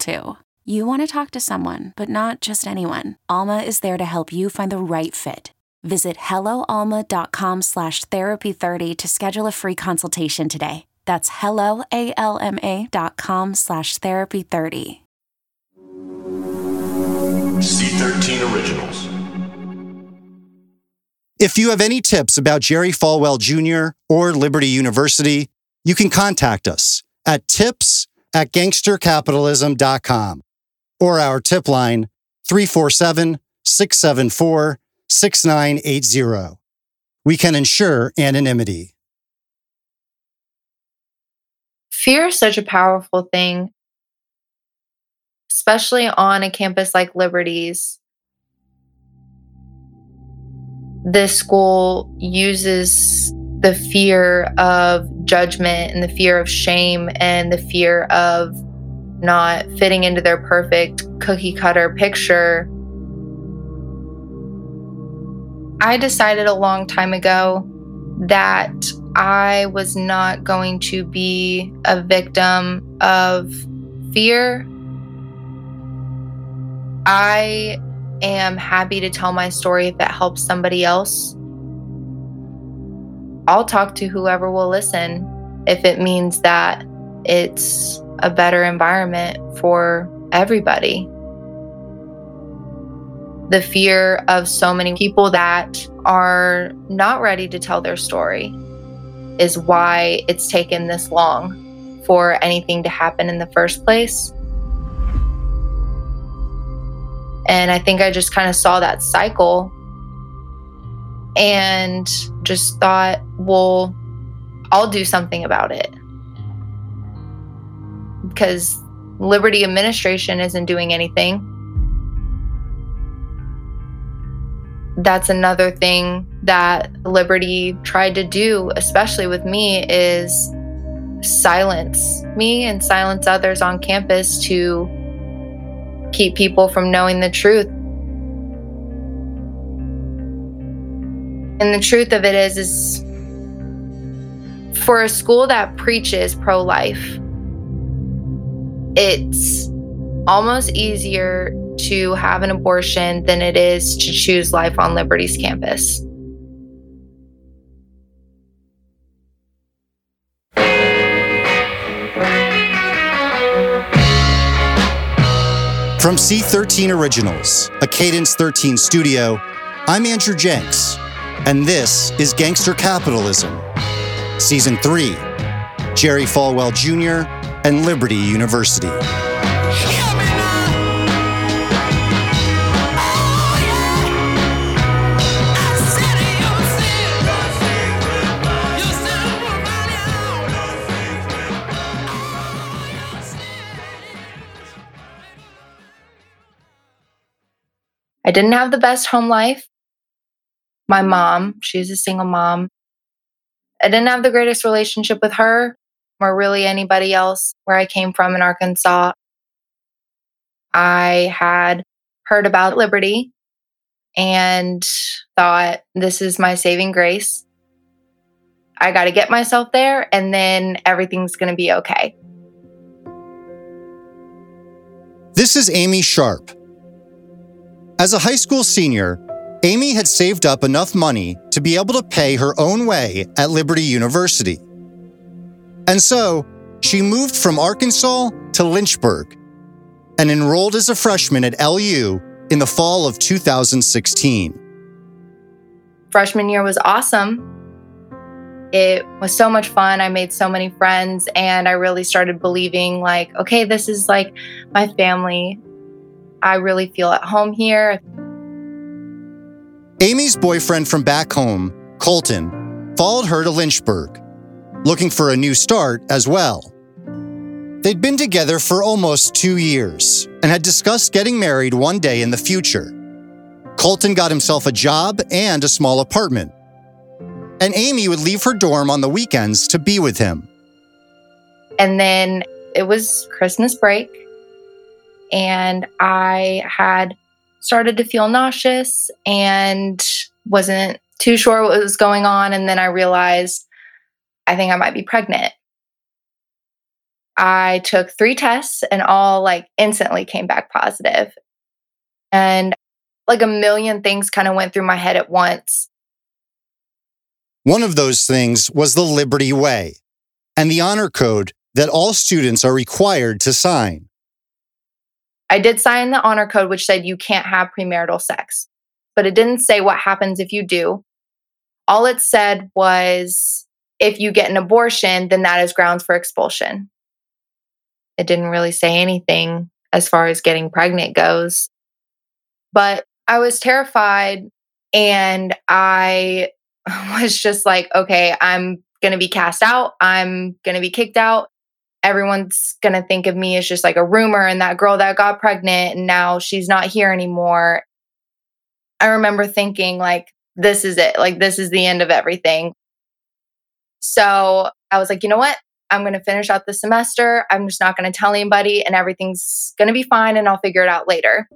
too. You want to talk to someone, but not just anyone. Alma is there to help you find the right fit. Visit helloalma.com slash therapy30 to schedule a free consultation today. That's helloalma.com slash therapy30. C13 Originals. If you have any tips about Jerry Falwell Jr. or Liberty University, you can contact us at tips at gangstercapitalism.com or our tip line 347 674 6980. We can ensure anonymity. Fear is such a powerful thing, especially on a campus like Liberty's. This school uses the fear of judgment and the fear of shame and the fear of not fitting into their perfect cookie cutter picture. I decided a long time ago that I was not going to be a victim of fear. I am happy to tell my story if it helps somebody else. I'll talk to whoever will listen if it means that it's a better environment for everybody. The fear of so many people that are not ready to tell their story is why it's taken this long for anything to happen in the first place. And I think I just kind of saw that cycle and just thought, well, I'll do something about it. Because Liberty administration isn't doing anything. That's another thing that Liberty tried to do, especially with me, is silence me and silence others on campus to keep people from knowing the truth. And the truth of it is is for a school that preaches pro-life, it's almost easier to have an abortion than it is to choose life on Liberty's campus. From C13 Originals, a Cadence 13 studio, I'm Andrew Jenks, and this is Gangster Capitalism, Season 3 Jerry Falwell Jr. and Liberty University. I didn't have the best home life. My mom, she's a single mom. I didn't have the greatest relationship with her or really anybody else where I came from in Arkansas. I had heard about Liberty and thought, this is my saving grace. I got to get myself there and then everything's going to be okay. This is Amy Sharp. As a high school senior, Amy had saved up enough money to be able to pay her own way at Liberty University. And so, she moved from Arkansas to Lynchburg and enrolled as a freshman at LU in the fall of 2016. Freshman year was awesome. It was so much fun. I made so many friends, and I really started believing, like, okay, this is like my family. I really feel at home here. Amy's boyfriend from back home, Colton, followed her to Lynchburg, looking for a new start as well. They'd been together for almost two years and had discussed getting married one day in the future. Colton got himself a job and a small apartment. And Amy would leave her dorm on the weekends to be with him. And then it was Christmas break, and I had started to feel nauseous and wasn't too sure what was going on. And then I realized I think I might be pregnant. I took three tests and all like instantly came back positive. And like a million things kind of went through my head at once. One of those things was the Liberty Way and the honor code that all students are required to sign. I did sign the honor code, which said you can't have premarital sex, but it didn't say what happens if you do. All it said was if you get an abortion, then that is grounds for expulsion. It didn't really say anything as far as getting pregnant goes. But I was terrified and I was just like, okay, I'm going to be cast out. I'm going to be kicked out everyone's going to think of me as just like a rumor and that girl that got pregnant and now she's not here anymore. I remember thinking, like, this is it. Like, this is the end of everything. So I was like, you know what? I'm going to finish out the semester. I'm just not going to tell anybody and everything's going to be fine and I'll figure it out later.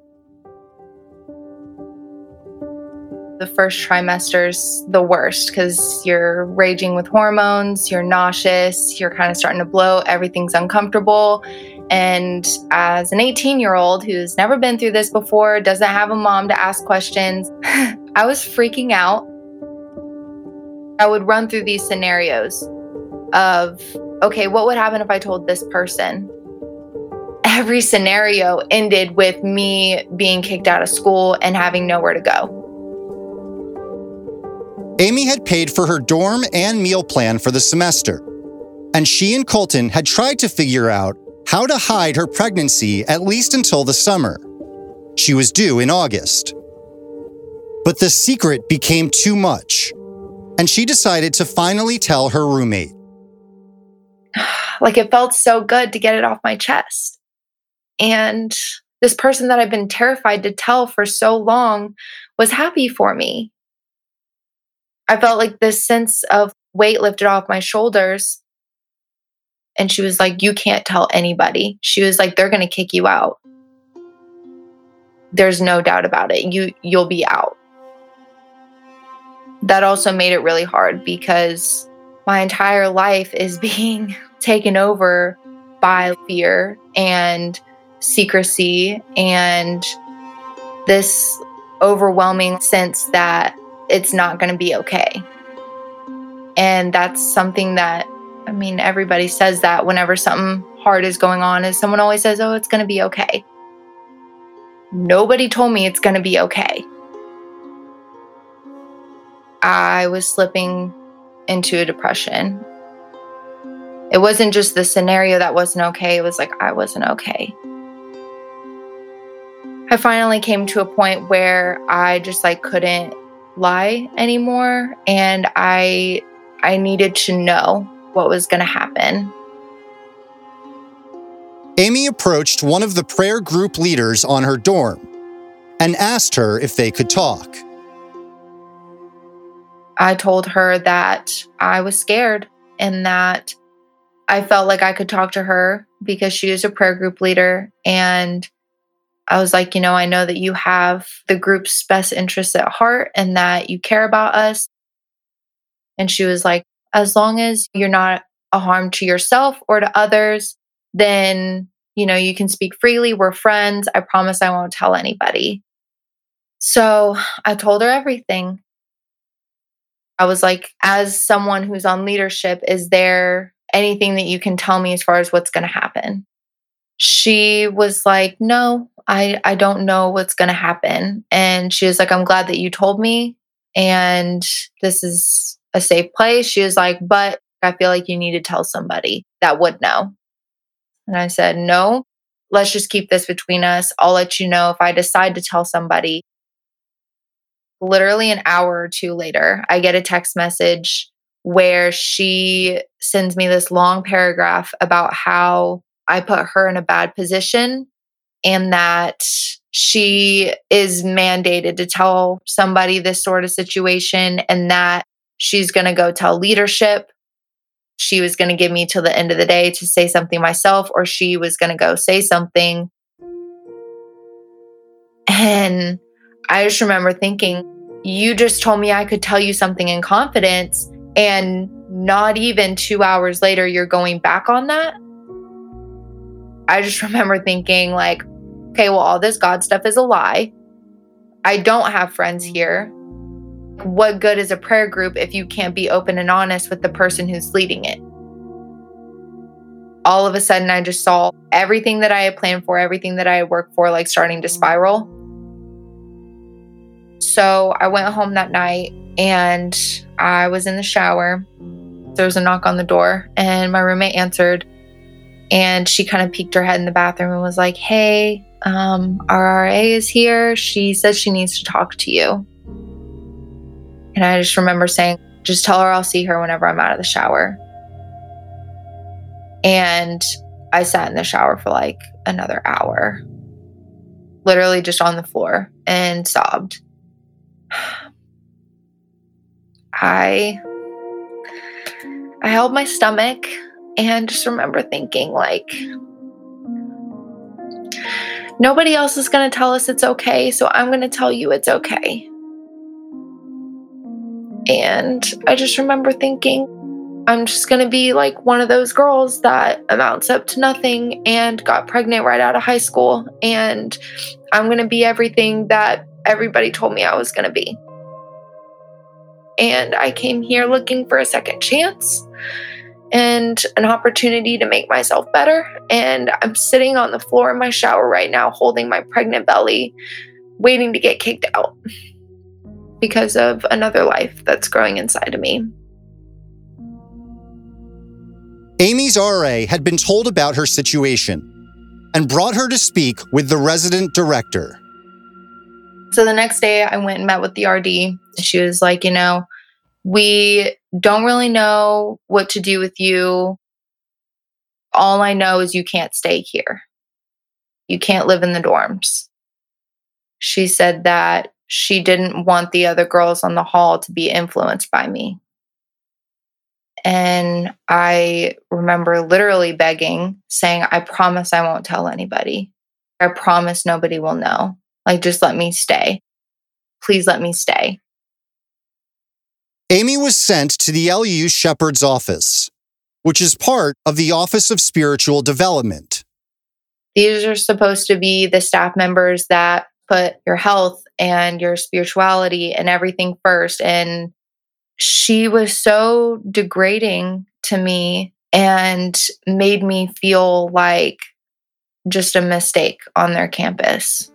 The first trimester's the worst because you're raging with hormones, you're nauseous, you're kind of starting to blow, everything's uncomfortable. And as an 18 year old who's never been through this before, doesn't have a mom to ask questions, I was freaking out. I would run through these scenarios of, okay, what would happen if I told this person? Every scenario ended with me being kicked out of school and having nowhere to go. Amy had paid for her dorm and meal plan for the semester, and she and Colton had tried to figure out how to hide her pregnancy at least until the summer. She was due in August. But the secret became too much, and she decided to finally tell her roommate. Like it felt so good to get it off my chest. And this person that I've been terrified to tell for so long was happy for me. I felt like this sense of weight lifted off my shoulders. And she was like, You can't tell anybody. She was like, They're going to kick you out. There's no doubt about it. You you'll be out. That also made it really hard because my entire life is being taken over by fear and secrecy and this overwhelming sense that it's not going to be okay. And that's something that, I mean, everybody says that whenever something hard is going on, is someone always says, oh, it's going to be okay. Nobody told me it's going to be okay. I was slipping into a depression. It wasn't just the scenario that wasn't okay, it was like I wasn't okay. I finally came to a point where I just like couldn't lie anymore and I I needed to know what was going to happen. Amy approached one of the prayer group leaders on her dorm and asked her if they could talk. I told her that I was scared and that I felt like I could talk to her because she is a prayer group leader and I was like, you know, I know that you have the group's best interests at heart and that you care about us. And she was like, as long as you're not a harm to yourself or to others, then, you know, you can speak freely. We're friends. I promise I won't tell anybody. So I told her everything. I was like, as someone who's on leadership, is there anything that you can tell me as far as what's going to happen? She was like, no, I I don't know what's going to happen. And she was like, I'm glad that you told me and this is a safe place. She was like, but I feel like you need to tell somebody that would know. And I said, no, let's just keep this between us. I'll let you know if I decide to tell somebody. Literally an hour or two later, I get a text message where she sends me this long paragraph about how I put her in a bad position and that she is mandated to tell somebody this sort of situation and that she's going to go tell leadership. She was going to give me till the end of the day to say something myself, or she was going to go say something. And I just remember thinking, you just told me I could tell you something in confidence. And not even two hours later, you're going back on that. I just remember thinking, like, okay, well, all this God stuff is a lie. I don't have friends here. What good is a prayer group if you can't be open and honest with the person who's leading it? All of a sudden, I just saw everything that I had planned for, everything that I had worked for, like starting to spiral. So I went home that night and I was in the shower. There was a knock on the door, and my roommate answered. And she kind of peeked her head in the bathroom and was like, Hey, um, our RA is here. She says she needs to talk to you. And I just remember saying, Just tell her I'll see her whenever I'm out of the shower. And I sat in the shower for like another hour, literally just on the floor and sobbed. I I held my stomach and just remember thinking like nobody else is going to tell us it's okay, so I'm going to tell you it's okay. And I just remember thinking I'm just going to be like one of those girls that amounts up to nothing and got pregnant right out of high school and I'm going to be everything that everybody told me I was going to be. And I came here looking for a second chance and an opportunity to make myself better. And I'm sitting on the floor in my shower right now, holding my pregnant belly, waiting to get kicked out because of another life that's growing inside of me. Amy's RA had been told about her situation and brought her to speak with the resident director. So the next day, I went and met with the RD. She was like, you know, we don't really know what to do with you. All I know is you can't stay here. You can't live in the dorms. She said that she didn't want the other girls on the hall to be influenced by me. And I remember literally begging, saying, I promise I won't tell anybody. I promise nobody will know. Like, just let me stay. Please let me stay. Amy was sent to the LU Shepherd's office, which is part of the Office of Spiritual Development. These are supposed to be the staff members that put your health and your spirituality and everything first. And she was so degrading to me and made me feel like just a mistake on their campus.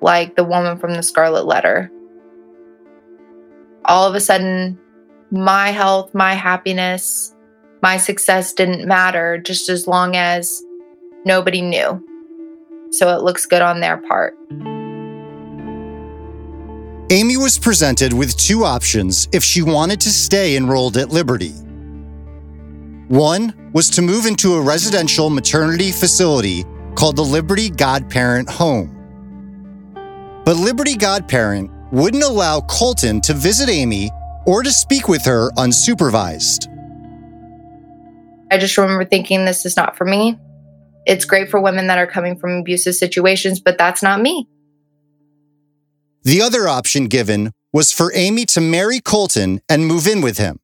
Like the woman from the Scarlet Letter all of a sudden, my health, my happiness, my success didn't matter just as long as nobody knew. So it looks good on their part. Amy was presented with two options if she wanted to stay enrolled at Liberty. One was to move into a residential maternity facility called the Liberty Godparent Home. But Liberty Godparent wouldn't allow Colton to visit Amy or to speak with her unsupervised. I just remember thinking, this is not for me. It's great for women that are coming from abusive situations, but that's not me. The other option given was for Amy to marry Colton and move in with him.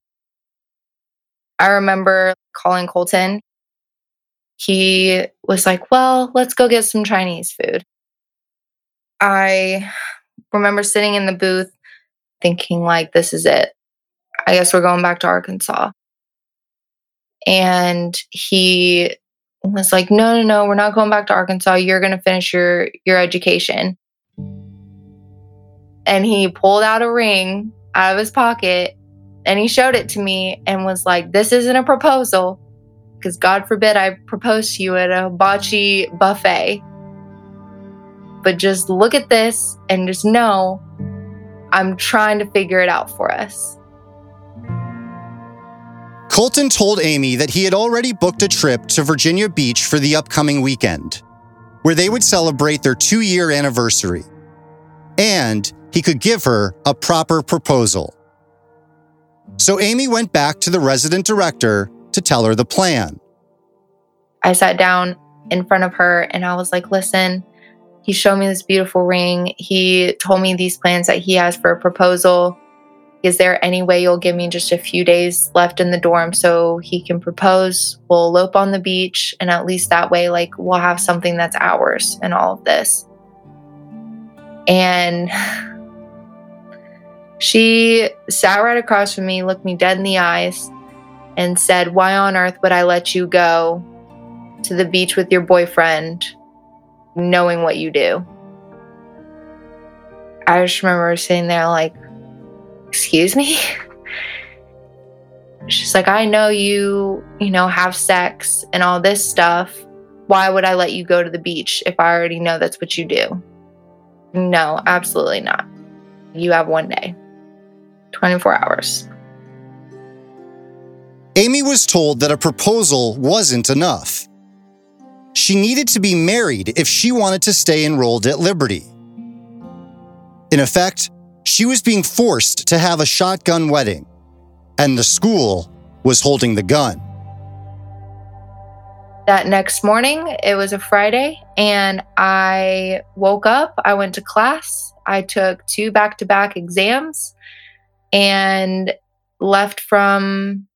I remember calling Colton. He was like, Well, let's go get some Chinese food. I remember sitting in the booth thinking, like, this is it. I guess we're going back to Arkansas. And he was like, no, no, no, we're not going back to Arkansas. You're going to finish your, your education. And he pulled out a ring out of his pocket and he showed it to me and was like, this isn't a proposal. Because God forbid I propose to you at a hibachi buffet but just look at this and just know I'm trying to figure it out for us. Colton told Amy that he had already booked a trip to Virginia Beach for the upcoming weekend, where they would celebrate their two year anniversary. And he could give her a proper proposal. So Amy went back to the resident director to tell her the plan. I sat down in front of her and I was like, listen, he showed me this beautiful ring. He told me these plans that he has for a proposal. Is there any way you'll give me just a few days left in the dorm so he can propose? We'll elope on the beach, and at least that way, like, we'll have something that's ours and all of this. And she sat right across from me, looked me dead in the eyes, and said, Why on earth would I let you go to the beach with your boyfriend knowing what you do? I just remember sitting there like, excuse me? She's like, I know you, you know, have sex and all this stuff. Why would I let you go to the beach if I already know that's what you do? No, absolutely not. You have one day, 24 hours. Amy was told that a proposal wasn't enough. She needed to be married if she wanted to stay enrolled at Liberty. In effect, she was being forced to have a shotgun wedding, and the school was holding the gun. That next morning, it was a Friday, and I woke up. I went to class. I took two back to back exams and left from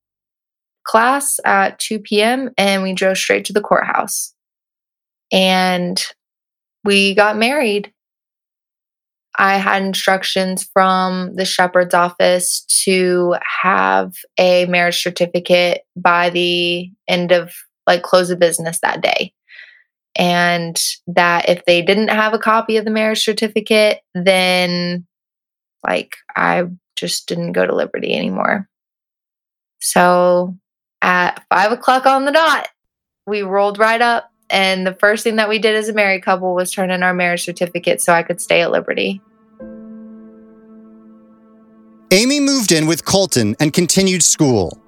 class at 2 p.m. and we drove straight to the courthouse. And we got married I had instructions from the shepherd's office to have a marriage certificate by the end of like close of business that day. And that if they didn't have a copy of the marriage certificate, then like I just didn't go to Liberty anymore. So at five o'clock on the dot, we rolled right up and the first thing that we did as a married couple was turn in our marriage certificate so I could stay at Liberty. Amy moved in with Colton and continued school.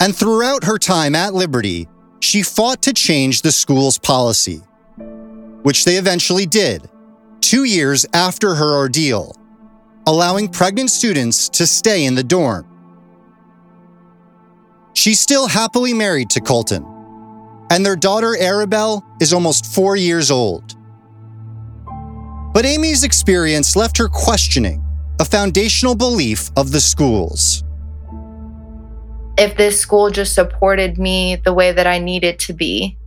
And throughout her time at Liberty, she fought to change the school's policy, which they eventually did two years after her ordeal, allowing pregnant students to stay in the dorm. She's still happily married to Colton and their daughter Arabelle is almost four years old. But Amy's experience left her questioning a foundational belief of the schools. If this school just supported me the way that I needed to be,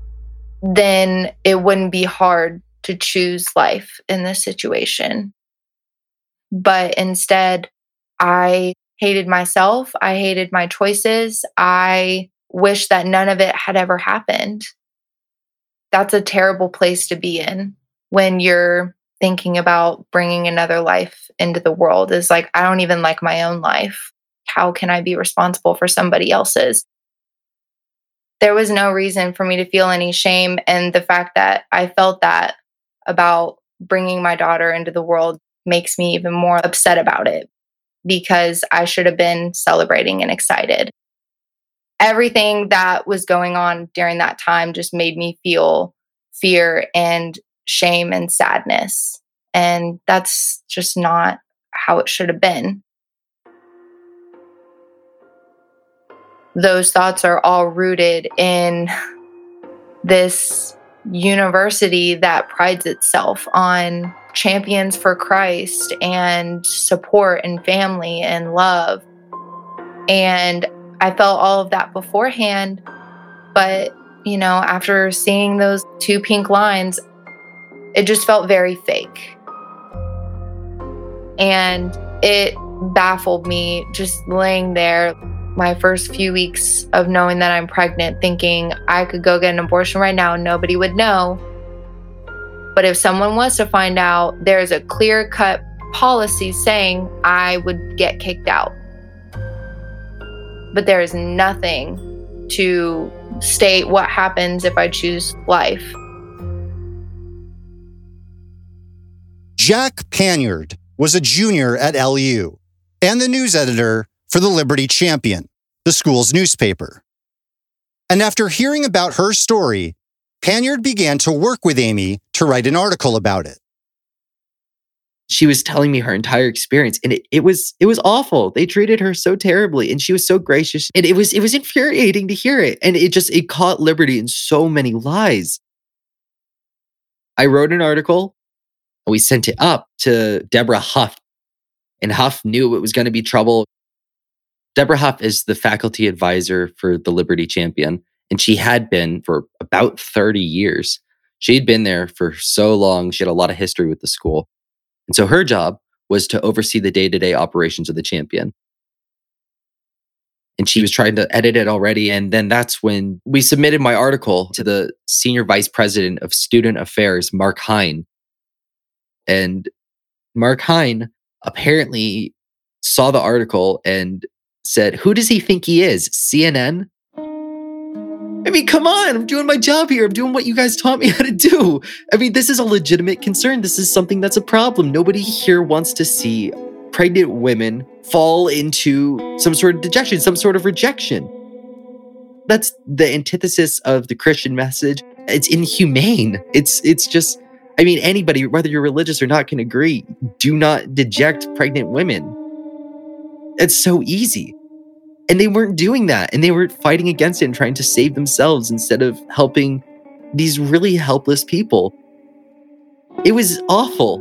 then it wouldn't be hard to choose life in this situation. But instead, I hated myself. I hated my choices. I wish that none of it had ever happened. That's a terrible place to be in when you're thinking about bringing another life into the world is like, I don't even like my own life. How can I be responsible for somebody else's? There was no reason for me to feel any shame. And the fact that I felt that about bringing my daughter into the world makes me even more upset about it because I should have been celebrating and excited everything that was going on during that time just made me feel fear and shame and sadness. And that's just not how it should have been. Those thoughts are all rooted in this university that prides itself on champions for Christ and support and family and love. And I felt all of that beforehand. But, you know, after seeing those two pink lines, it just felt very fake. And it baffled me just laying there my first few weeks of knowing that I'm pregnant, thinking I could go get an abortion right now and nobody would know. But if someone was to find out, there's a clear cut policy saying I would get kicked out but there is nothing to state what happens if I choose life. Jack Panyard was a junior at LU and the news editor for the Liberty Champion. the school's newspaper. And after hearing about her story, Panyard began to work with Amy to write an article about it. She was telling me her entire experience and it, it was it was awful. They treated her so terribly and she was so gracious. And it was it was infuriating to hear it. And it just it caught Liberty in so many lies. I wrote an article and we sent it up to Deborah Huff. And Huff knew it was going to be trouble. Deborah Huff is the faculty advisor for the Liberty Champion, and she had been for about 30 years. She'd been there for so long, she had a lot of history with the school. And so her job was to oversee the day to day operations of the champion. And she was trying to edit it already. And then that's when we submitted my article to the senior vice president of student affairs, Mark Hine. And Mark Hine apparently saw the article and said, Who does he think he is? CNN? I mean, come on, I'm doing my job here. I'm doing what you guys taught me how to do. I mean, this is a legitimate concern. This is something that's a problem. Nobody here wants to see pregnant women fall into some sort of dejection, some sort of rejection. That's the antithesis of the Christian message. It's inhumane. It's it's just I mean, anybody, whether you're religious or not, can agree. Do not deject pregnant women. It's so easy. And they weren't doing that. And they were fighting against it and trying to save themselves instead of helping these really helpless people. It was awful.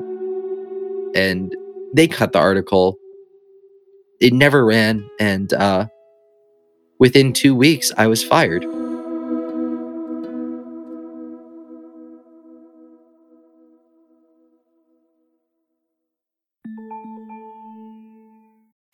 And they cut the article. It never ran. And uh, within two weeks, I was fired.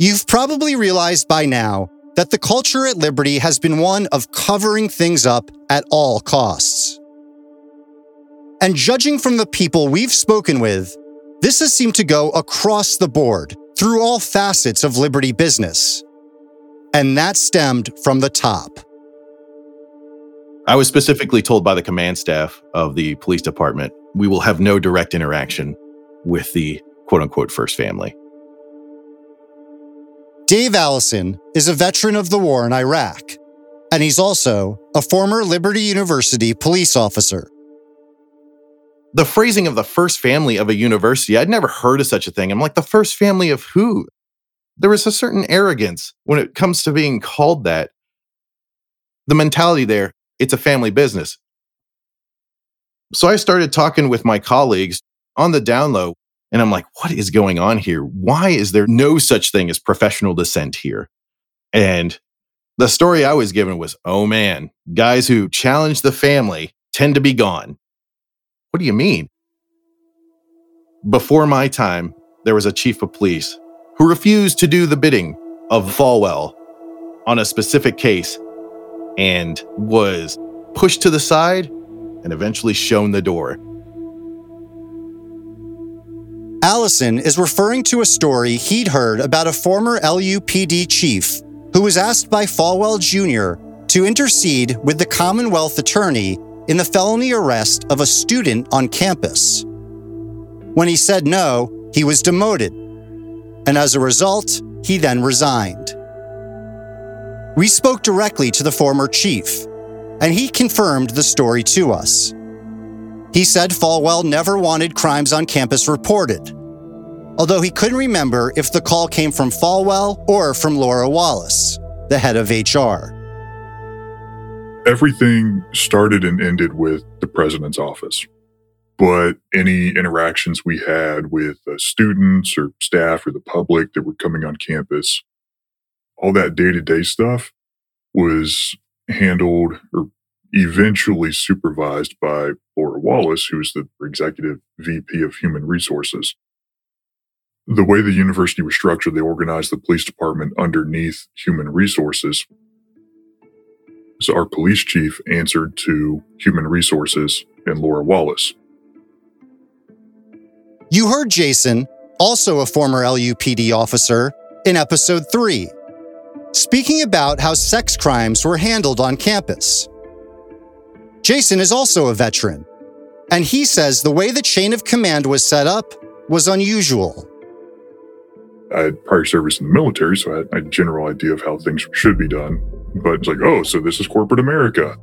You've probably realized by now that the culture at Liberty has been one of covering things up at all costs. And judging from the people we've spoken with, this has seemed to go across the board through all facets of Liberty business. And that stemmed from the top. I was specifically told by the command staff of the police department we will have no direct interaction with the quote unquote first family. Dave Allison is a veteran of the war in Iraq, and he's also a former Liberty University police officer. The phrasing of the first family of a university, I'd never heard of such a thing. I'm like, the first family of who? There is a certain arrogance when it comes to being called that. The mentality there, it's a family business. So I started talking with my colleagues on the down low. And I'm like, what is going on here? Why is there no such thing as professional dissent here? And the story I was given was, oh man, guys who challenge the family tend to be gone. What do you mean? Before my time, there was a chief of police who refused to do the bidding of Falwell on a specific case and was pushed to the side and eventually shown the door. Allison is referring to a story he'd heard about a former LUPD chief who was asked by Falwell Jr. to intercede with the Commonwealth attorney in the felony arrest of a student on campus. When he said no, he was demoted, and as a result, he then resigned. We spoke directly to the former chief, and he confirmed the story to us. He said Falwell never wanted crimes on campus reported, although he couldn't remember if the call came from Falwell or from Laura Wallace, the head of HR. Everything started and ended with the president's office. But any interactions we had with uh, students or staff or the public that were coming on campus, all that day to day stuff was handled or eventually supervised by Laura Wallace, who's the executive VP of Human Resources. The way the university was structured, they organized the police department underneath Human Resources. So our police chief answered to Human Resources and Laura Wallace. You heard Jason, also a former LUPD officer, in episode 3, speaking about how sex crimes were handled on campus. Jason is also a veteran, and he says the way the chain of command was set up was unusual. I had prior service in the military, so I had a general idea of how things should be done. But it's like, oh, so this is corporate America.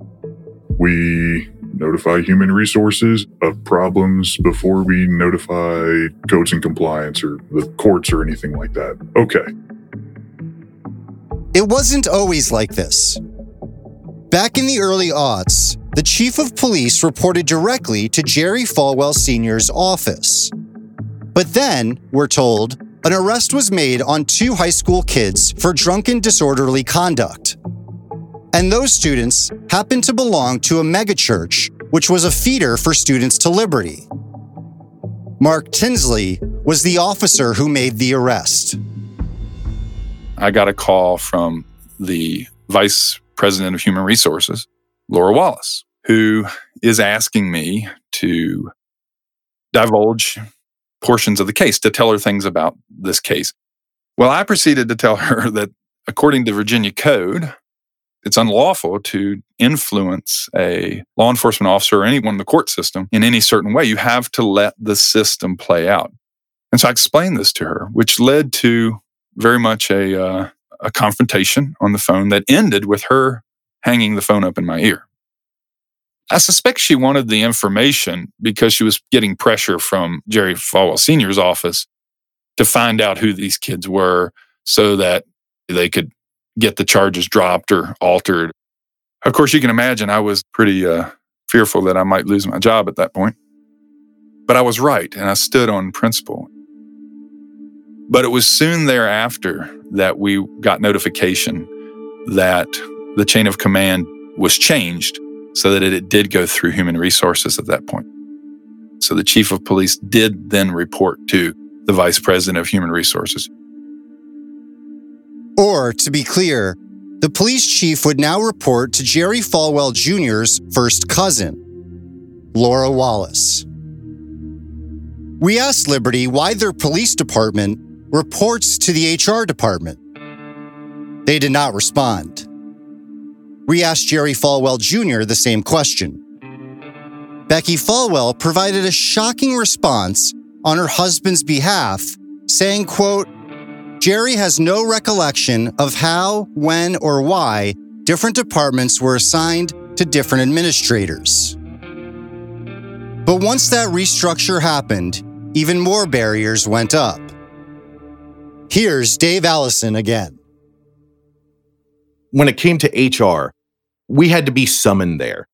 We notify human resources of problems before we notify codes and compliance or the courts or anything like that. Okay. It wasn't always like this. Back in the early aughts, the chief of police reported directly to Jerry Falwell Sr.'s office. But then, we're told, an arrest was made on two high school kids for drunken disorderly conduct. And those students happened to belong to a megachurch, which was a feeder for students to liberty. Mark Tinsley was the officer who made the arrest. I got a call from the vice president of human resources, Laura Wallace, who is asking me to divulge portions of the case, to tell her things about this case. Well, I proceeded to tell her that according to Virginia Code, it's unlawful to influence a law enforcement officer or anyone in the court system in any certain way. You have to let the system play out. And so I explained this to her, which led to very much a, uh, a confrontation on the phone that ended with her hanging the phone up in my ear. I suspect she wanted the information because she was getting pressure from Jerry Falwell Sr.'s office to find out who these kids were so that they could get the charges dropped or altered. Of course, you can imagine I was pretty uh, fearful that I might lose my job at that point. But I was right, and I stood on principle. But it was soon thereafter that we got notification that the chain of command was changed so that it did go through human resources at that point. So the chief of police did then report to the vice president of human resources. Or, to be clear, the police chief would now report to Jerry Falwell Jr.'s first cousin, Laura Wallace. We asked Liberty why their police department reports to the HR department. They did not respond. We asked Jerry Falwell Jr. the same question. Becky Falwell provided a shocking response on her husband's behalf, saying, quote, Jerry has no recollection of how, when, or why different departments were assigned to different administrators. But once that restructure happened, even more barriers went up. Here's Dave Allison again. When it came to HR, we had to be summoned there.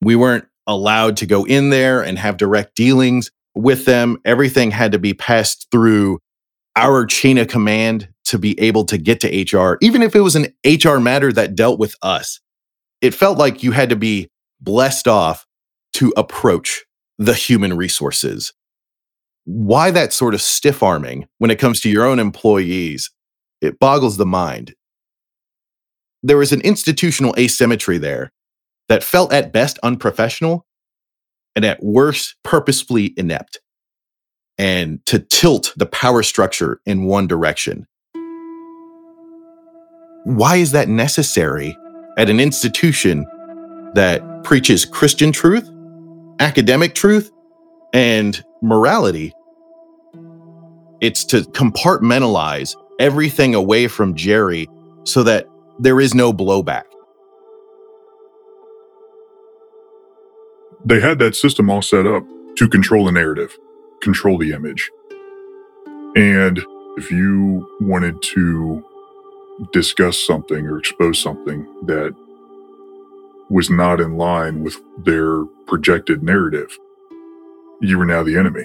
We weren't allowed to go in there and have direct dealings with them. Everything had to be passed through our chain of command to be able to get to HR, even if it was an HR matter that dealt with us. It felt like you had to be blessed off to approach the human resources. Why that sort of stiff arming when it comes to your own employees? It boggles the mind. There was an institutional asymmetry there that felt at best unprofessional and at worst purposefully inept and to tilt the power structure in one direction. Why is that necessary at an institution that preaches Christian truth, academic truth, and morality? It's to compartmentalize everything away from Jerry so that there is no blowback. they had that system all set up to control the narrative, control the image. And if you wanted to discuss something or expose something that was not in line with their projected narrative, you were now the enemy.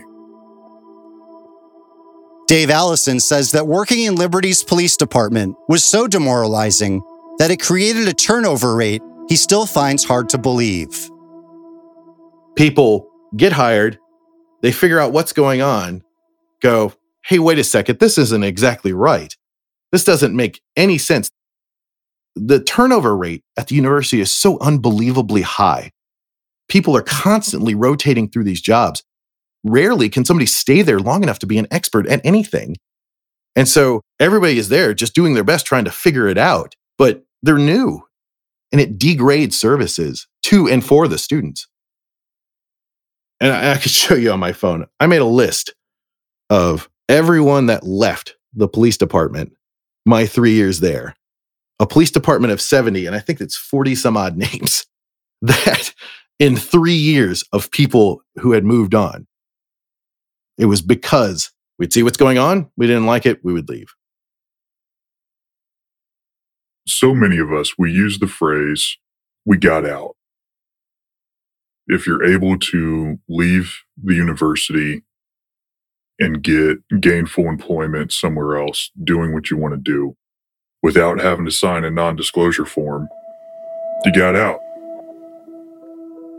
Dave Allison says that working in Liberty's police department was so demoralizing that it created a turnover rate he still finds hard to believe. People get hired, they figure out what's going on, go, hey, wait a second, this isn't exactly right. This doesn't make any sense. The turnover rate at the university is so unbelievably high. People are constantly rotating through these jobs. Rarely can somebody stay there long enough to be an expert at anything. And so everybody is there just doing their best trying to figure it out, but they're new and it degrades services to and for the students. And I, I could show you on my phone. I made a list of everyone that left the police department my three years there. A police department of 70, and I think it's 40 some odd names that in three years of people who had moved on. It was because we'd see what's going on, we didn't like it, we would leave. So many of us, we use the phrase, we got out. If you're able to leave the university and get gainful employment somewhere else, doing what you want to do without having to sign a non disclosure form, you got out.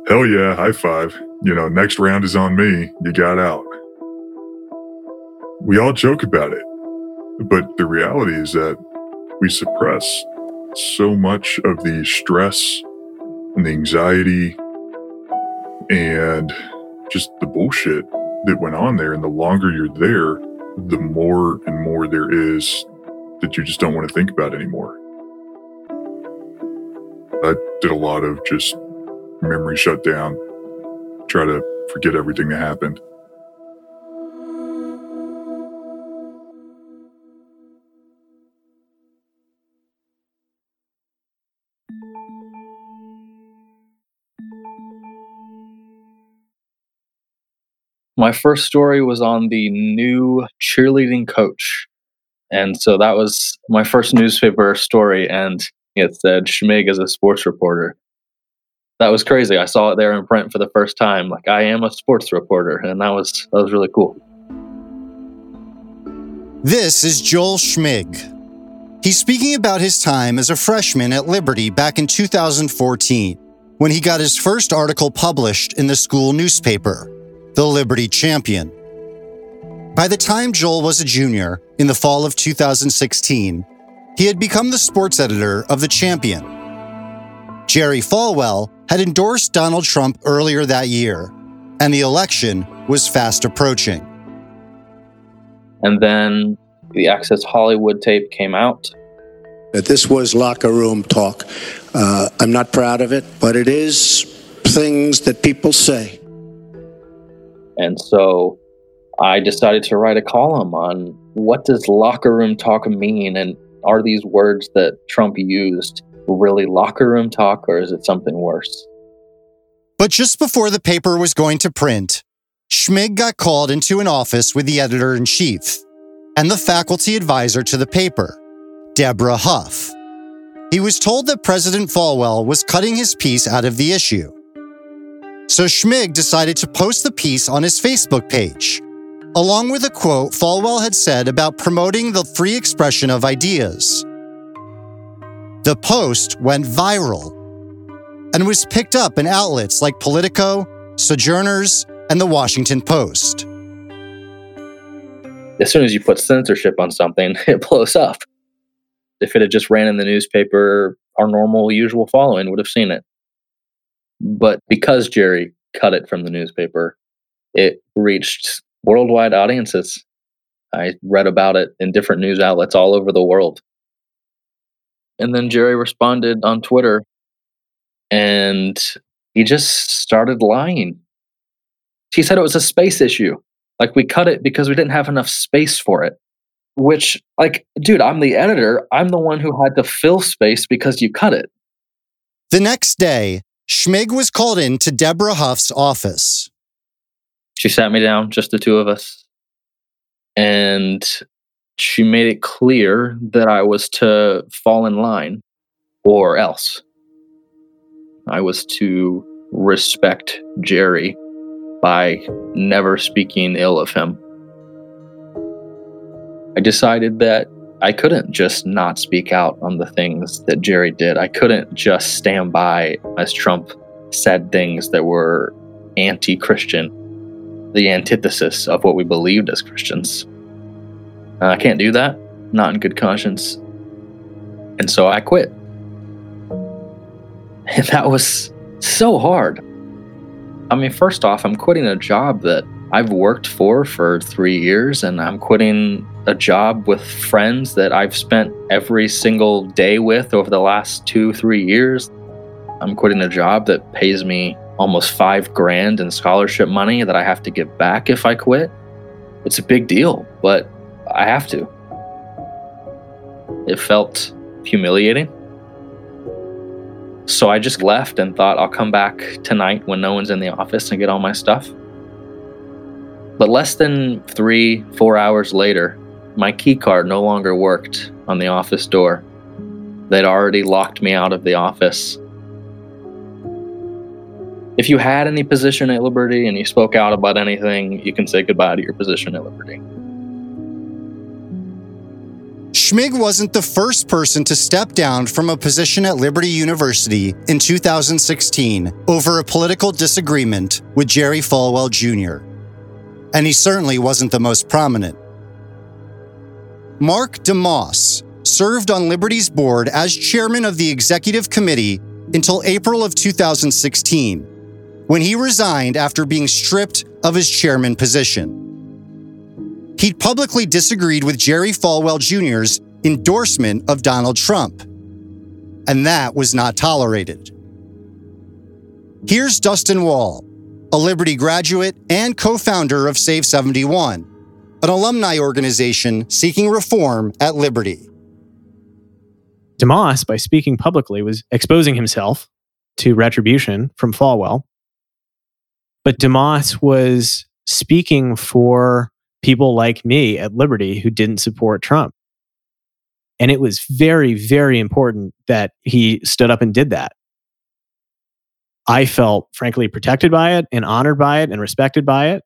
Hell yeah, high five. You know, next round is on me. You got out. We all joke about it, but the reality is that we suppress so much of the stress and the anxiety and just the bullshit that went on there. And the longer you're there, the more and more there is that you just don't want to think about anymore. I did a lot of just memory shutdown, try to forget everything that happened. My first story was on the new cheerleading coach. And so that was my first newspaper story. And it said Schmig is a sports reporter. That was crazy. I saw it there in print for the first time. Like I am a sports reporter. And that was that was really cool. This is Joel Schmig. He's speaking about his time as a freshman at Liberty back in 2014 when he got his first article published in the school newspaper the Liberty Champion. By the time Joel was a junior, in the fall of 2016, he had become the sports editor of The Champion. Jerry Falwell had endorsed Donald Trump earlier that year, and the election was fast approaching. And then the Access Hollywood tape came out. That this was locker room talk. Uh, I'm not proud of it, but it is things that people say. And so I decided to write a column on what does locker room talk mean and are these words that Trump used really locker room talk or is it something worse? But just before the paper was going to print, Schmig got called into an office with the editor in chief and the faculty advisor to the paper, Deborah Huff. He was told that President Falwell was cutting his piece out of the issue so Schmig decided to post the piece on his Facebook page, along with a quote Falwell had said about promoting the free expression of ideas. The post went viral and was picked up in outlets like Politico, Sojourners, and the Washington Post. As soon as you put censorship on something, it blows up. If it had just ran in the newspaper, our normal, usual following would have seen it. But because Jerry cut it from the newspaper, it reached worldwide audiences. I read about it in different news outlets all over the world. And then Jerry responded on Twitter and he just started lying. He said it was a space issue. Like we cut it because we didn't have enough space for it. Which, like, dude, I'm the editor. I'm the one who had to fill space because you cut it. The next day, Schmig was called in to Deborah Huff's office. She sat me down, just the two of us. And she made it clear that I was to fall in line or else. I was to respect Jerry by never speaking ill of him. I decided that I couldn't just not speak out on the things that Jerry did. I couldn't just stand by as Trump said things that were anti Christian, the antithesis of what we believed as Christians. I can't do that, not in good conscience. And so I quit. And that was so hard. I mean, first off, I'm quitting a job that I've worked for for three years, and I'm quitting a job with friends that I've spent every single day with over the last two, three years. I'm quitting a job that pays me almost five grand in scholarship money that I have to give back if I quit. It's a big deal, but I have to. It felt humiliating. So I just left and thought I'll come back tonight when no one's in the office and get all my stuff. But less than three, four hours later, my key card no longer worked on the office door. They'd already locked me out of the office. If you had any position at Liberty and you spoke out about anything, you can say goodbye to your position at Liberty. Schmig wasn't the first person to step down from a position at Liberty University in 2016 over a political disagreement with Jerry Falwell Jr. And he certainly wasn't the most prominent. Mark DeMoss served on Liberty's board as chairman of the executive committee until April of 2016, when he resigned after being stripped of his chairman position. He'd publicly disagreed with Jerry Falwell Jr.'s endorsement of Donald Trump, and that was not tolerated. Here's Dustin Wahl, a Liberty graduate and co founder of Save 71, an alumni organization seeking reform at Liberty. DeMoss, by speaking publicly, was exposing himself to retribution from Falwell. But DeMoss was speaking for people like me at Liberty who didn't support Trump. And it was very, very important that he stood up and did that. I felt frankly protected by it and honored by it and respected by it.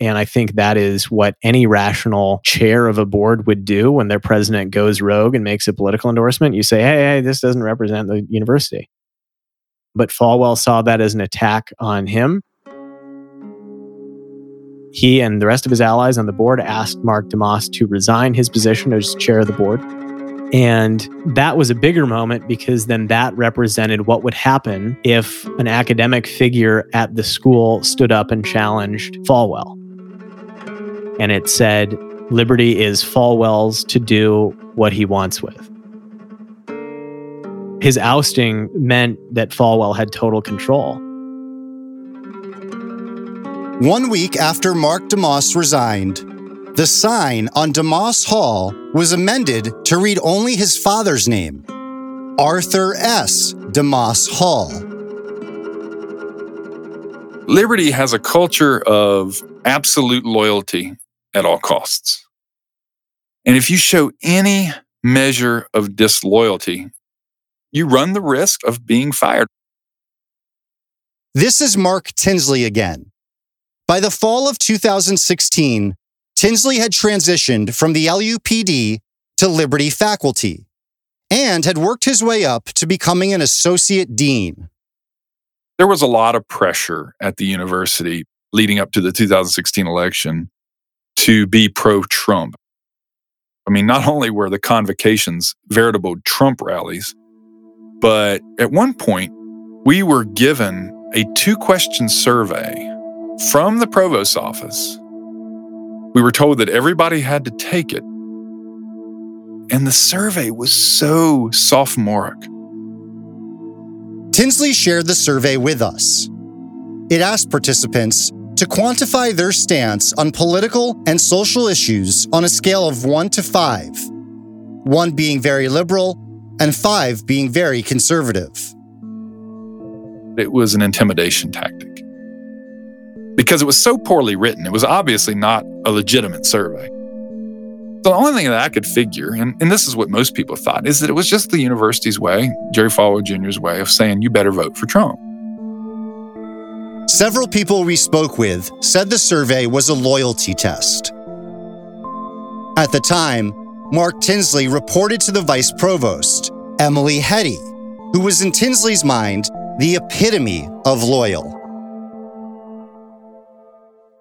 And I think that is what any rational chair of a board would do when their president goes rogue and makes a political endorsement. You say, hey, hey, this doesn't represent the university. But Falwell saw that as an attack on him he and the rest of his allies on the board asked Mark DeMoss to resign his position as chair of the board. And that was a bigger moment because then that represented what would happen if an academic figure at the school stood up and challenged Falwell. And it said, Liberty is Falwell's to do what he wants with. His ousting meant that Falwell had total control. One week after Mark DeMoss resigned, the sign on DeMoss Hall was amended to read only his father's name Arthur S. DeMoss Hall. Liberty has a culture of absolute loyalty at all costs. And if you show any measure of disloyalty, you run the risk of being fired. This is Mark Tinsley again. By the fall of 2016, Tinsley had transitioned from the LUPD to Liberty faculty and had worked his way up to becoming an associate dean. There was a lot of pressure at the university leading up to the 2016 election to be pro Trump. I mean, not only were the convocations veritable Trump rallies, but at one point, we were given a two question survey from the provost's office. We were told that everybody had to take it. And the survey was so sophomoric. Tinsley shared the survey with us. It asked participants to quantify their stance on political and social issues on a scale of 1 to 5, 1 being very liberal and 5 being very conservative. it was an intimidation tactic because it was so poorly written. It was obviously not a legitimate survey. The only thing that I could figure, and, and this is what most people thought, is that it was just the university's way, Jerry Falwell Jr.'s way of saying, you better vote for Trump. Several people we spoke with said the survey was a loyalty test. At the time, Mark Tinsley reported to the vice provost, Emily Heady, who was in Tinsley's mind the epitome of loyal.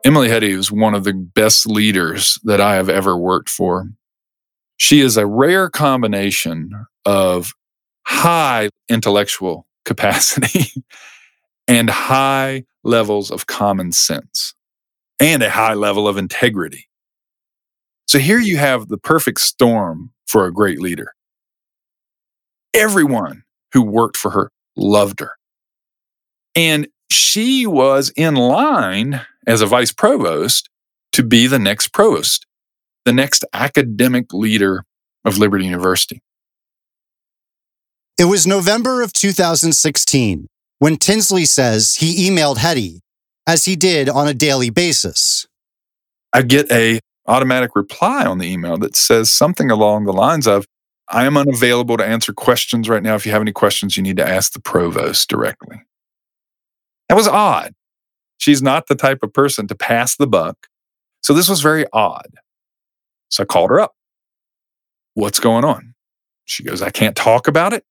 Emily Heady is one of the best leaders that I have ever worked for. She is a rare combination of high intellectual capacity and high levels of common sense and a high level of integrity. So here you have the perfect storm for a great leader. Everyone who worked for her loved her. And she was in line as a vice provost to be the next provost, the next academic leader of Liberty University. It was November of 2016 when Tinsley says he emailed Heady, as he did on a daily basis. I get a automatic reply on the email that says something along the lines of, I am unavailable to answer questions right now. If you have any questions, you need to ask the provost directly. That was odd. She's not the type of person to pass the buck. So this was very odd. So I called her up. What's going on? She goes, I can't talk about it,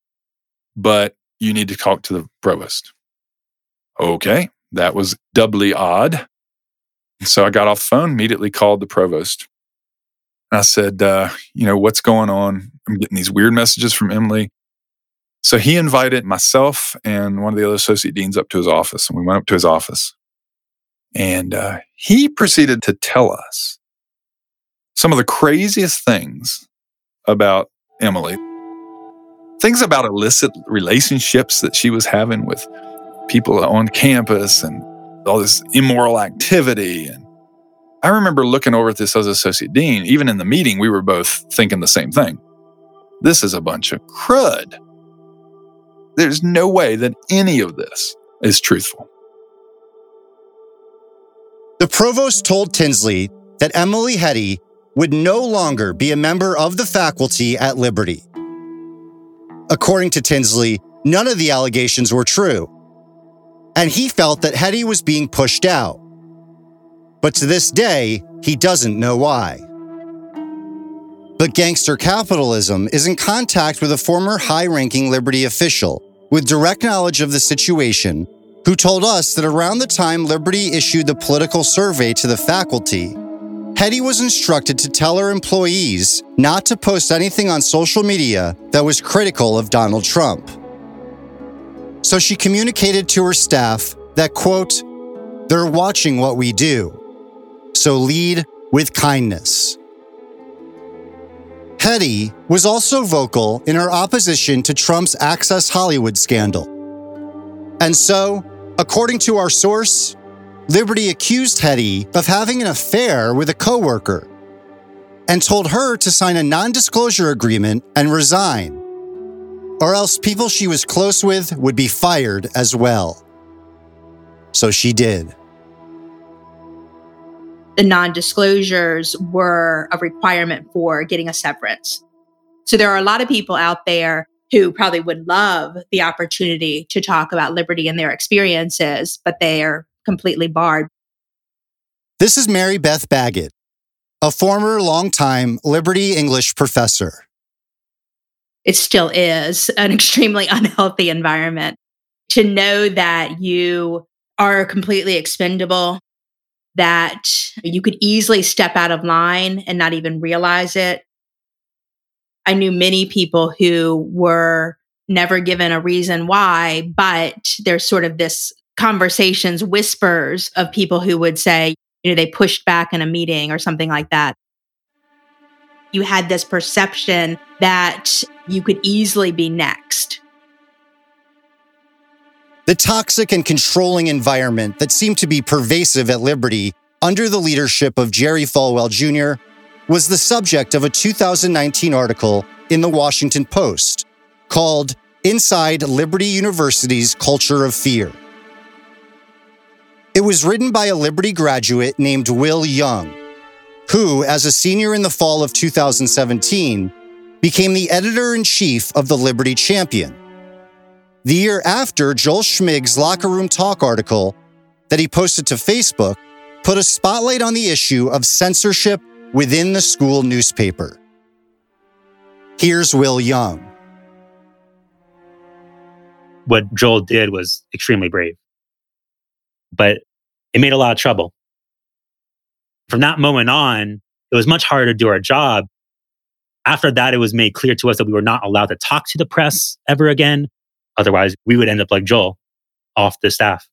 but you need to talk to the provost. Okay, that was doubly odd. So I got off the phone, immediately called the provost. And I said, uh, you know, what's going on? I'm getting these weird messages from Emily. So he invited myself and one of the other associate deans up to his office, and we went up to his office. And uh, he proceeded to tell us some of the craziest things about Emily, things about illicit relationships that she was having with people on campus and all this immoral activity. And I remember looking over at this as associate dean. Even in the meeting, we were both thinking the same thing. This is a bunch of crud. There's no way that any of this is truthful. The provost told Tinsley that Emily Heady would no longer be a member of the faculty at Liberty. According to Tinsley, none of the allegations were true, and he felt that Heady was being pushed out. But to this day, he doesn't know why. But gangster capitalism is in contact with a former high ranking Liberty official with direct knowledge of the situation who told us that around the time Liberty issued the political survey to the faculty, Heady was instructed to tell her employees not to post anything on social media that was critical of Donald Trump. So she communicated to her staff that, quote, they're watching what we do. So lead with kindness. Heady was also vocal in her opposition to Trump's Access Hollywood scandal. And so, according to our source, Liberty accused Heady of having an affair with a coworker and told her to sign a non disclosure agreement and resign, or else people she was close with would be fired as well. So she did. The non disclosures were a requirement for getting a severance. So there are a lot of people out there who probably would love the opportunity to talk about liberty and their experiences, but they are completely barred. This is Mary Beth Baggett, a former longtime Liberty English professor. It still is an extremely unhealthy environment. To know that you are completely expendable, that you could easily step out of line and not even realize it. I knew many people who were never given a reason why, but there's sort of this conversations, whispers of people who would say, you know, they pushed back in a meeting or something like that. You had this perception that you could easily be next. The toxic and controlling environment that seemed to be pervasive at Liberty under the leadership of Jerry Falwell Jr. was the subject of a 2019 article in the Washington Post called inside Liberty University's culture of fear. It was written by a Liberty graduate named Will Young, who, as a senior in the fall of 2017, became the editor in chief of the Liberty Champion. The year after, Joel Schmig's Locker Room Talk article that he posted to Facebook put a spotlight on the issue of censorship within the school newspaper. Here's Will Young. What Joel did was extremely brave, but it made a lot of trouble. From that moment on, it was much harder to do our job. After that, it was made clear to us that we were not allowed to talk to the press ever again. Otherwise, we would end up like Joel, off the staff.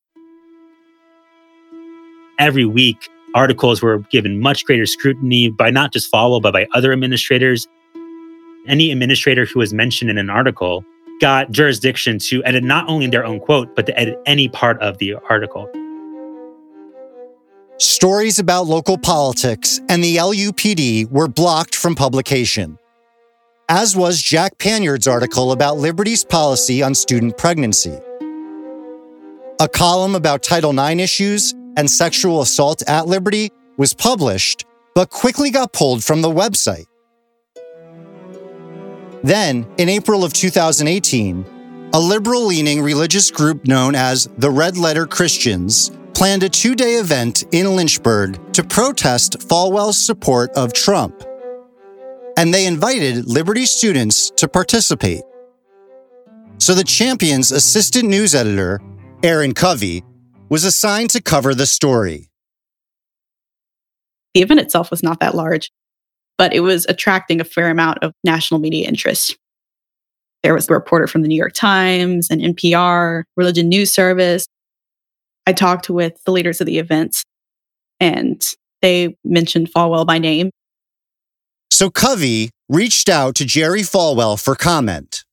Every week, articles were given much greater scrutiny by not just Falwell, but by other administrators. Any administrator who was mentioned in an article got jurisdiction to edit not only their own quote, but to edit any part of the article. Stories about local politics and the LUPD were blocked from publication, as was Jack Panyard's article about Liberty's policy on student pregnancy. A column about Title IX issues and sexual assault at Liberty was published, but quickly got pulled from the website. Then, in April of 2018, a liberal leaning religious group known as the Red Letter Christians planned a two day event in Lynchburg to protest Falwell's support of Trump. And they invited Liberty students to participate. So the champion's assistant news editor, Erin Covey, was assigned to cover the story. The event itself was not that large, but it was attracting a fair amount of national media interest. There was a reporter from the New York Times and NPR, Religion News Service. I talked with the leaders of the event and they mentioned Falwell by name. So Covey reached out to Jerry Falwell for comment.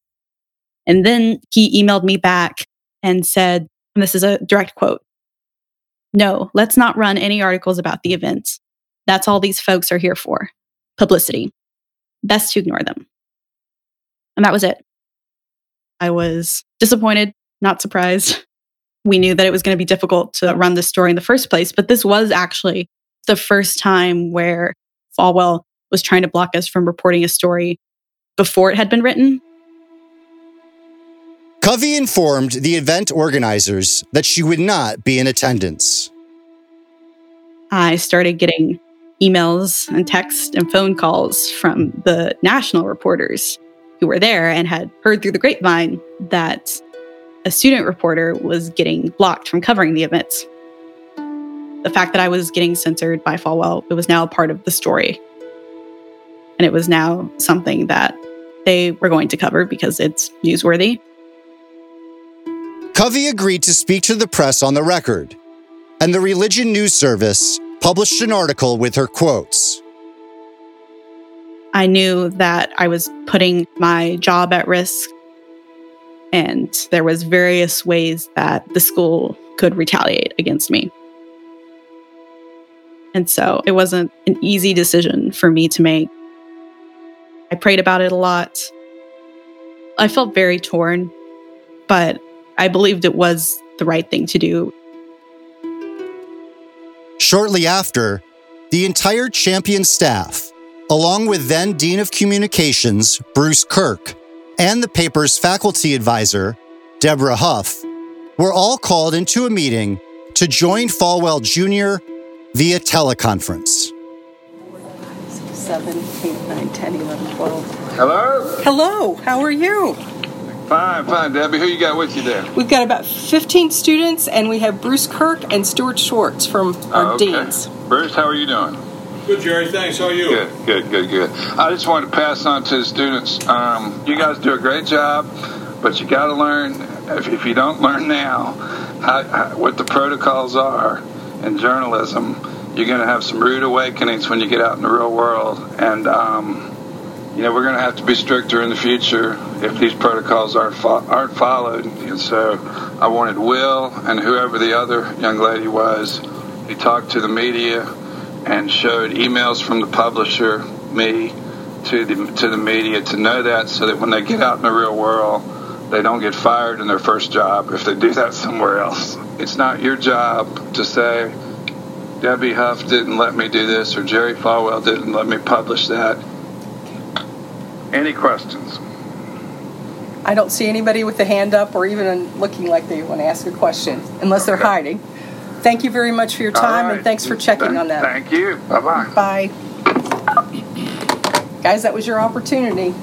And then he emailed me back and said, and this is a direct quote No, let's not run any articles about the event. That's all these folks are here for publicity. Best to ignore them. And that was it. I was disappointed, not surprised. We knew that it was going to be difficult to run this story in the first place, but this was actually the first time where Falwell was trying to block us from reporting a story before it had been written. Covey informed the event organizers that she would not be in attendance. I started getting emails and texts and phone calls from the national reporters who were there and had heard through the grapevine that a student reporter was getting blocked from covering the events. The fact that I was getting censored by Falwell, it was now a part of the story. And it was now something that they were going to cover because it's newsworthy. Covey agreed to speak to the press on the record, and the Religion News Service published an article with her quotes. I knew that I was putting my job at risk and there was various ways that the school could retaliate against me. And so it wasn't an easy decision for me to make. I prayed about it a lot. I felt very torn, but I believed it was the right thing to do. Shortly after, the entire champion staff, along with then Dean of Communications, Bruce Kirk, and the paper's faculty advisor, Deborah Huff, were all called into a meeting to join Falwell Jr. via teleconference. 7, 8, 9, 10, 11, 12. Hello? Hello, how are you? Fine, fine, Debbie. Who you got with you there? We've got about 15 students, and we have Bruce Kirk and Stuart Schwartz from our Oh, okay. deans. Bruce, how are you doing? Good, Jerry. Thanks. How are you? Good, good, good, good. I just wanted to pass on to the students. Um, you guys do a great job, but you got to learn. If, if you don't learn now how, how, what the protocols are in journalism, you're going to have some rude awakenings when you get out in the real world. And um, you know we're going to have to be stricter in the future if these protocols aren't fo- aren't followed. And so, I wanted Will and whoever the other young lady was. He talked to the media and showed emails from the publisher, me, to the to the media to know that, so that when they get out in the real world, they don't get fired in their first job if they do that somewhere else. It's not your job to say, Debbie Huff didn't let me do this or Jerry Falwell didn't let me publish that. Any questions? I don't see anybody with a hand up or even looking like they want to ask a question, unless they're hiding. Thank you very much for your time and thanks for checking on that. Thank you. Bye bye. Bye. Guys, that was your opportunity.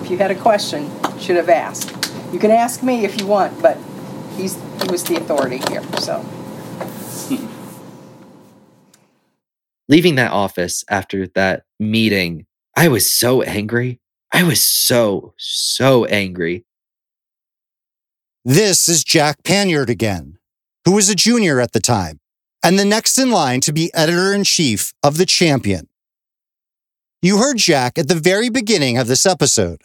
If you had a question, should have asked. You can ask me if you want, but he's he was the authority here. So Leaving that office after that meeting, I was so angry. I was so, so angry. This is Jack Panyard again, who was a junior at the time and the next in line to be editor in chief of The Champion. You heard Jack at the very beginning of this episode,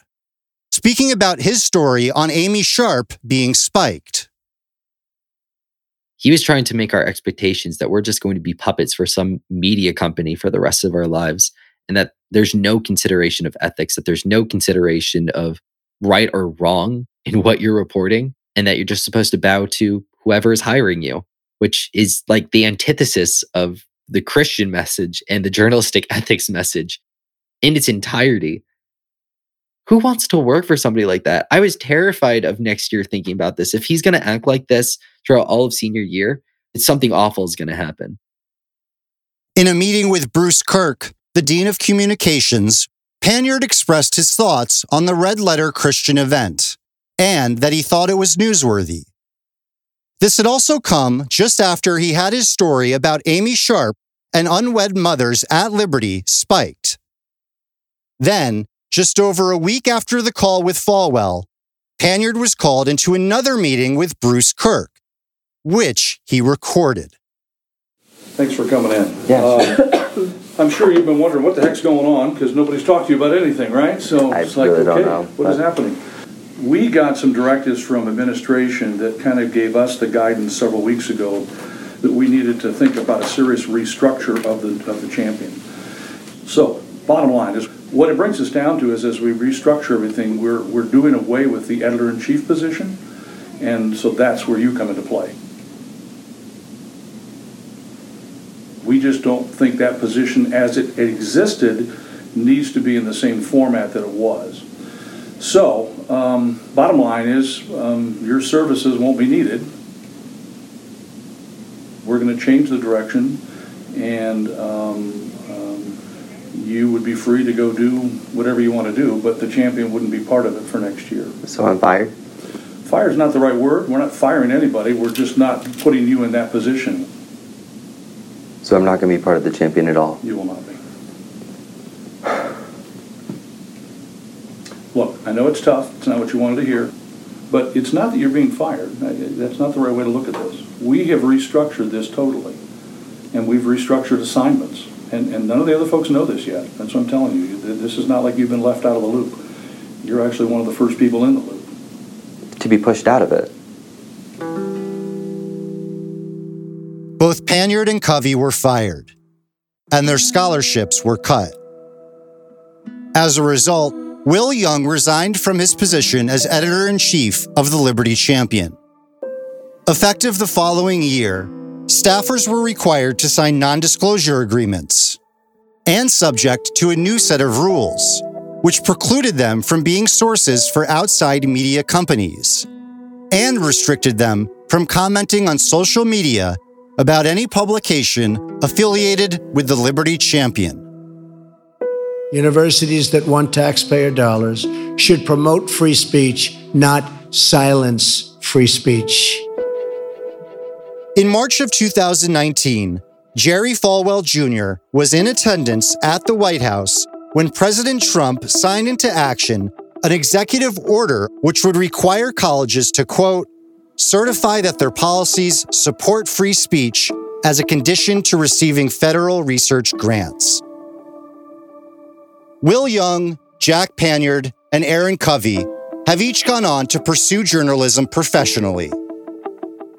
speaking about his story on Amy Sharp being spiked. He was trying to make our expectations that we're just going to be puppets for some media company for the rest of our lives and that there's no consideration of ethics, that there's no consideration of right or wrong in what you're reporting, and that you're just supposed to bow to whoever is hiring you, which is like the antithesis of the Christian message and the journalistic ethics message in its entirety. Who wants to work for somebody like that? I was terrified of next year thinking about this. If he's going to act like this throughout all of senior year, it's something awful is going to happen. In a meeting with Bruce Kirk, the Dean of Communications, Panyard expressed his thoughts on the Red Letter Christian event and that he thought it was newsworthy. This had also come just after he had his story about Amy Sharp and unwed mothers at Liberty spiked. Then, just over a week after the call with Falwell, Panyard was called into another meeting with Bruce Kirk, which he recorded. Thanks for coming in. Yeah. Um, I'm sure you've been wondering what the heck's going on because nobody's talked to you about anything, right? So I it's like, really don't okay, know, what is but- happening? We got some directives from administration that kind of gave us the guidance several weeks ago that we needed to think about a serious restructure of the of the champion. So, bottom line is, what it brings us down to is as we restructure everything, we're, we're doing away with the editor-in-chief position, and so that's where you come into play. We just don't think that position as it existed needs to be in the same format that it was. So, um, bottom line is, um, your services won't be needed. We're gonna change the direction, and, um, um, you would be free to go do whatever you wanna do, but the champion wouldn't be part of it for next year. So I'm fired? Fire is not the right word, we're not firing anybody, we're just not putting you in that position. So I'm not going to be part of the champion at all. You will not be. Look, I know it's tough, it's not what you wanted to hear, but it's not that you're being fired. That's not the right way to look at this. We have restructured this totally, and we've restructured assignments. And, and none of the other folks know this yet. That's what I'm telling you. This is not like you've been left out of the loop. You're actually one of the first people in the loop. To be pushed out of it. Both Panyard and Covey were fired, and their scholarships were cut. As a result, Will Young resigned from his position as editor in chief of the Liberty Champion. Effective the following year, staffers were required to sign non disclosure agreements and subject to a new set of rules, which precluded them from being sources for outside media companies and restricted them from commenting on social media about any publication affiliated with the Liberty Champion. Universities that want taxpayer dollars should promote free speech, not silence free speech. In March of 2019, Jerry Falwell Jr. was in attendance at the White House when President Trump signed into action an executive order which would require colleges to, quote, certify that their policies support free speech as a condition to receiving federal research grants. Will Young, Jack Panyard, and Erin Covey have each gone on to pursue journalism professionally.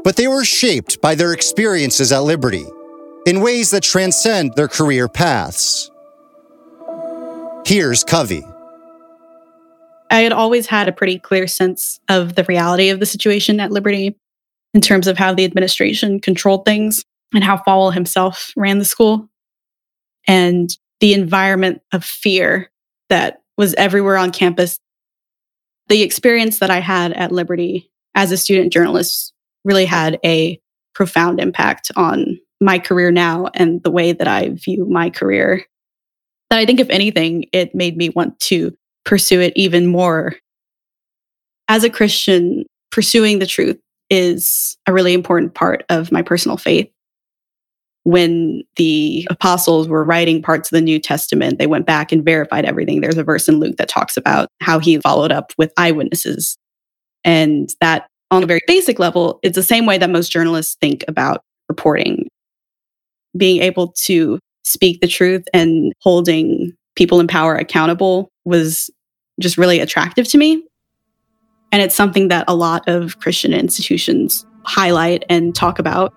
But they were shaped by their experiences at Liberty in ways that transcend their career paths. Here's Covey. I had always had a pretty clear sense of the reality of the situation at Liberty in terms of how the administration controlled things and how Falwell himself ran the school and the environment of fear that was everywhere on campus. The experience that I had at Liberty as a student journalist really had a profound impact on my career now and the way that I view my career. That I think, if anything, it made me want to pursue it even more. As a Christian, pursuing the truth is a really important part of my personal faith. When the apostles were writing parts of the New Testament, they went back and verified everything. There's a verse in Luke that talks about how he followed up with eyewitnesses. And that, on a very basic level, it's the same way that most journalists think about reporting. Being able to speak the truth and holding people in power accountable was just really attractive to me. And it's something that a lot of Christian institutions highlight and talk about.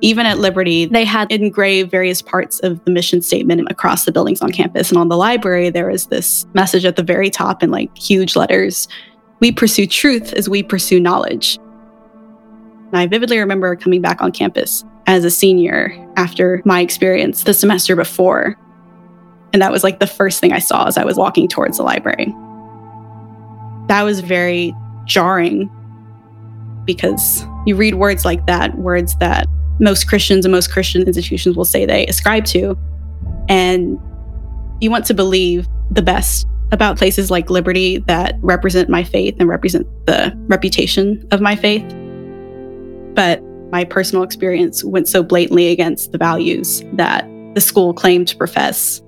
Even at Liberty, they had engraved various parts of the mission statement across the buildings on campus. And on the library, there is this message at the very top in like huge letters We pursue truth as we pursue knowledge. And I vividly remember coming back on campus as a senior after my experience the semester before. And that was like the first thing I saw as I was walking towards the library that was very jarring because you read words like that, words that most Christians and most Christian institutions will say they ascribe to, and you want to believe the best about places like Liberty that represent my faith and represent the reputation of my faith. But my personal experience went so blatantly against the values that the school claimed to profess.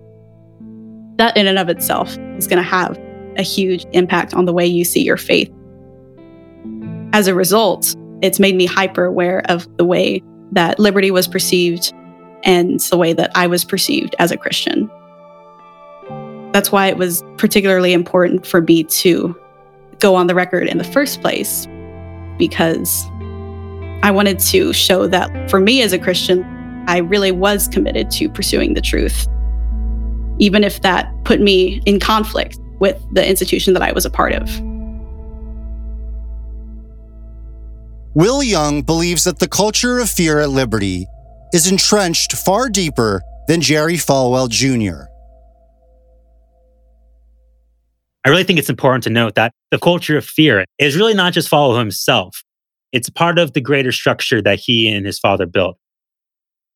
That, in and of itself, is going to have a huge impact on the way you see your faith. As a result, it's made me hyper aware of the way that liberty was perceived and the way that I was perceived as a Christian. That's why it was particularly important for me to go on the record in the first place, because I wanted to show that for me as a Christian, I really was committed to pursuing the truth, even if that put me in conflict with the institution that I was a part of. Will Young believes that the culture of fear at Liberty is entrenched far deeper than Jerry Falwell Jr. I really think it's important to note that the culture of fear is really not just Falwell himself. It's part of the greater structure that he and his father built.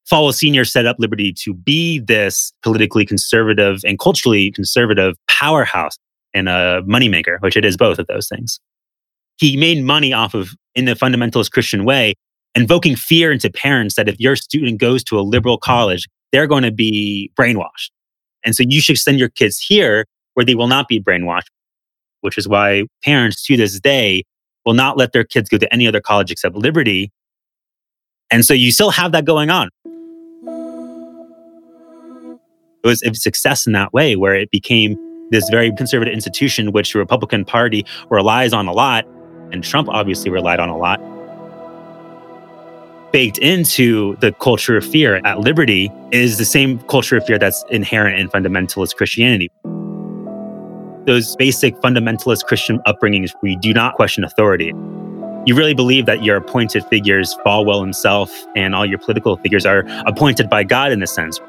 Falwell Sr. set up Liberty to be this politically conservative and culturally conservative powerhouse and a moneymaker, which it is both of those things. He made money off of, in the fundamentalist Christian way, invoking fear into parents that if your student goes to a liberal college, they're going to be brainwashed. And so you should send your kids here where they will not be brainwashed, which is why parents to this day will not let their kids go to any other college except Liberty. And so you still have that going on it was a success in that way where it became this very conservative institution which the republican party relies on a lot and trump obviously relied on a lot. Baked into the culture of fear at liberty is the same culture of fear that's inherent in fundamentalist christianity. Those basic fundamentalist christian upbringings where you do not question authority. You really believe that your appointed figures falwell himself and all your political figures are appointed by god in a sense.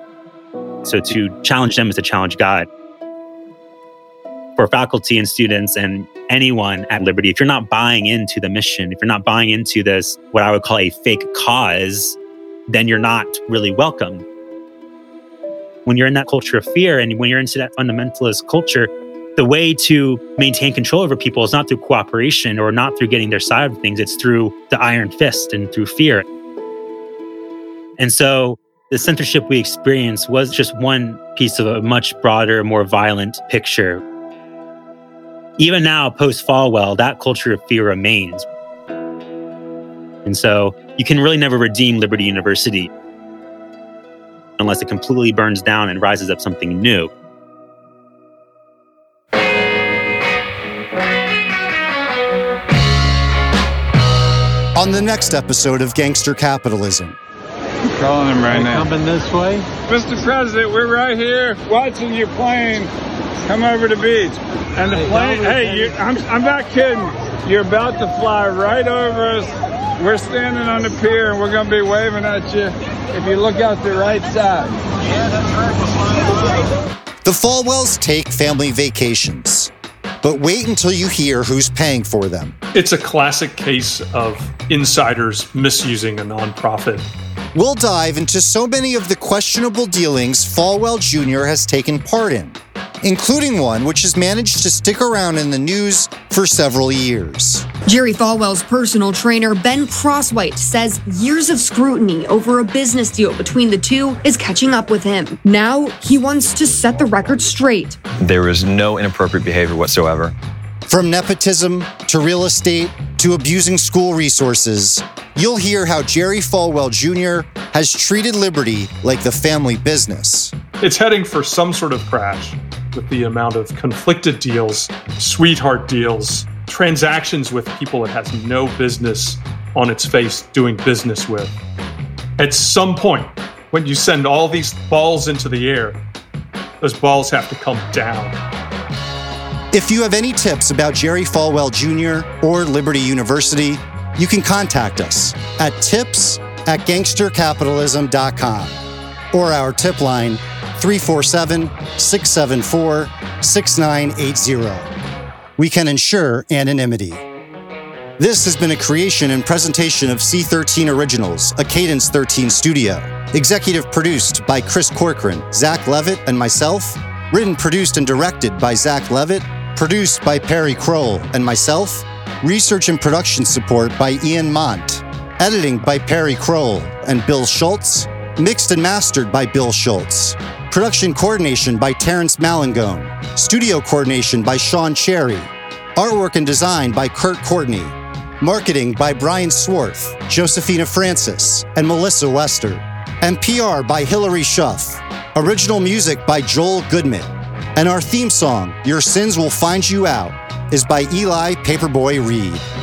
So to challenge them is to challenge God. For faculty and students and anyone at Liberty, if you're not buying into the mission, if you're not buying into this, what I would call a fake cause, then you're not really welcome. When you're in that culture of fear and when you're into that fundamentalist culture, the way to maintain control over people is not through cooperation or not through getting their side of things, it's through the iron fist and through fear. And so the censorship we experienced was just one piece of a much broader, more violent picture. Even now, post Falwell, that culture of fear remains. And so you can really never redeem Liberty University unless it completely burns down and rises up something new. On the next episode of Gangster Capitalism. Calling him right now. Coming this way? Mr. President, we're right here watching your plane come over the beach. And the Hey, plane, hey, you, I'm, I'm not kidding. You're about to fly right over us. We're standing on the pier and we're going to be waving at you if you look out the right side. Yeah, that's right. The Falwells take family vacations, but wait until you hear who's paying for them. It's a classic case of insiders misusing a nonprofit. We'll dive into so many of the questionable dealings Falwell Jr. has taken part in, including one which has managed to stick around in the news for several years. Jerry Falwell's personal trainer, Ben Crosswhite, says years of scrutiny over a business deal between the two is catching up with him. Now he wants to set the record straight. There was no inappropriate behavior whatsoever. From nepotism to real estate to abusing school resources, you'll hear how Jerry Falwell Jr. has treated Liberty like the family business. It's heading for some sort of crash with the amount of conflicted deals, sweetheart deals, transactions with people it has no business on its face doing business with. At some point, when you send all these balls into the air, those balls have to come down. If you have any tips about Jerry Falwell Jr. or Liberty University, you can contact us at tips at gangstercapitalism.com or our tip line 347 674 6980. We can ensure anonymity. This has been a creation and presentation of C13 Originals, a Cadence 13 studio. Executive produced by Chris Corcoran, Zach Levitt, and myself. Written, produced, and directed by Zach Levitt. Produced by Perry Kroll and myself. Research and production support by Ian Mont. Editing by Perry Kroll and Bill Schultz. Mixed and mastered by Bill Schultz. Production coordination by Terrence Malangone. Studio coordination by Sean Cherry. Artwork and design by Kurt Courtney. Marketing by Brian Swarth, Josephina Francis, and Melissa Wester. And PR by Hilary Schuff. Original music by Joel Goodman. And our theme song, Your Sins Will Find You Out, is by Eli Paperboy Reed.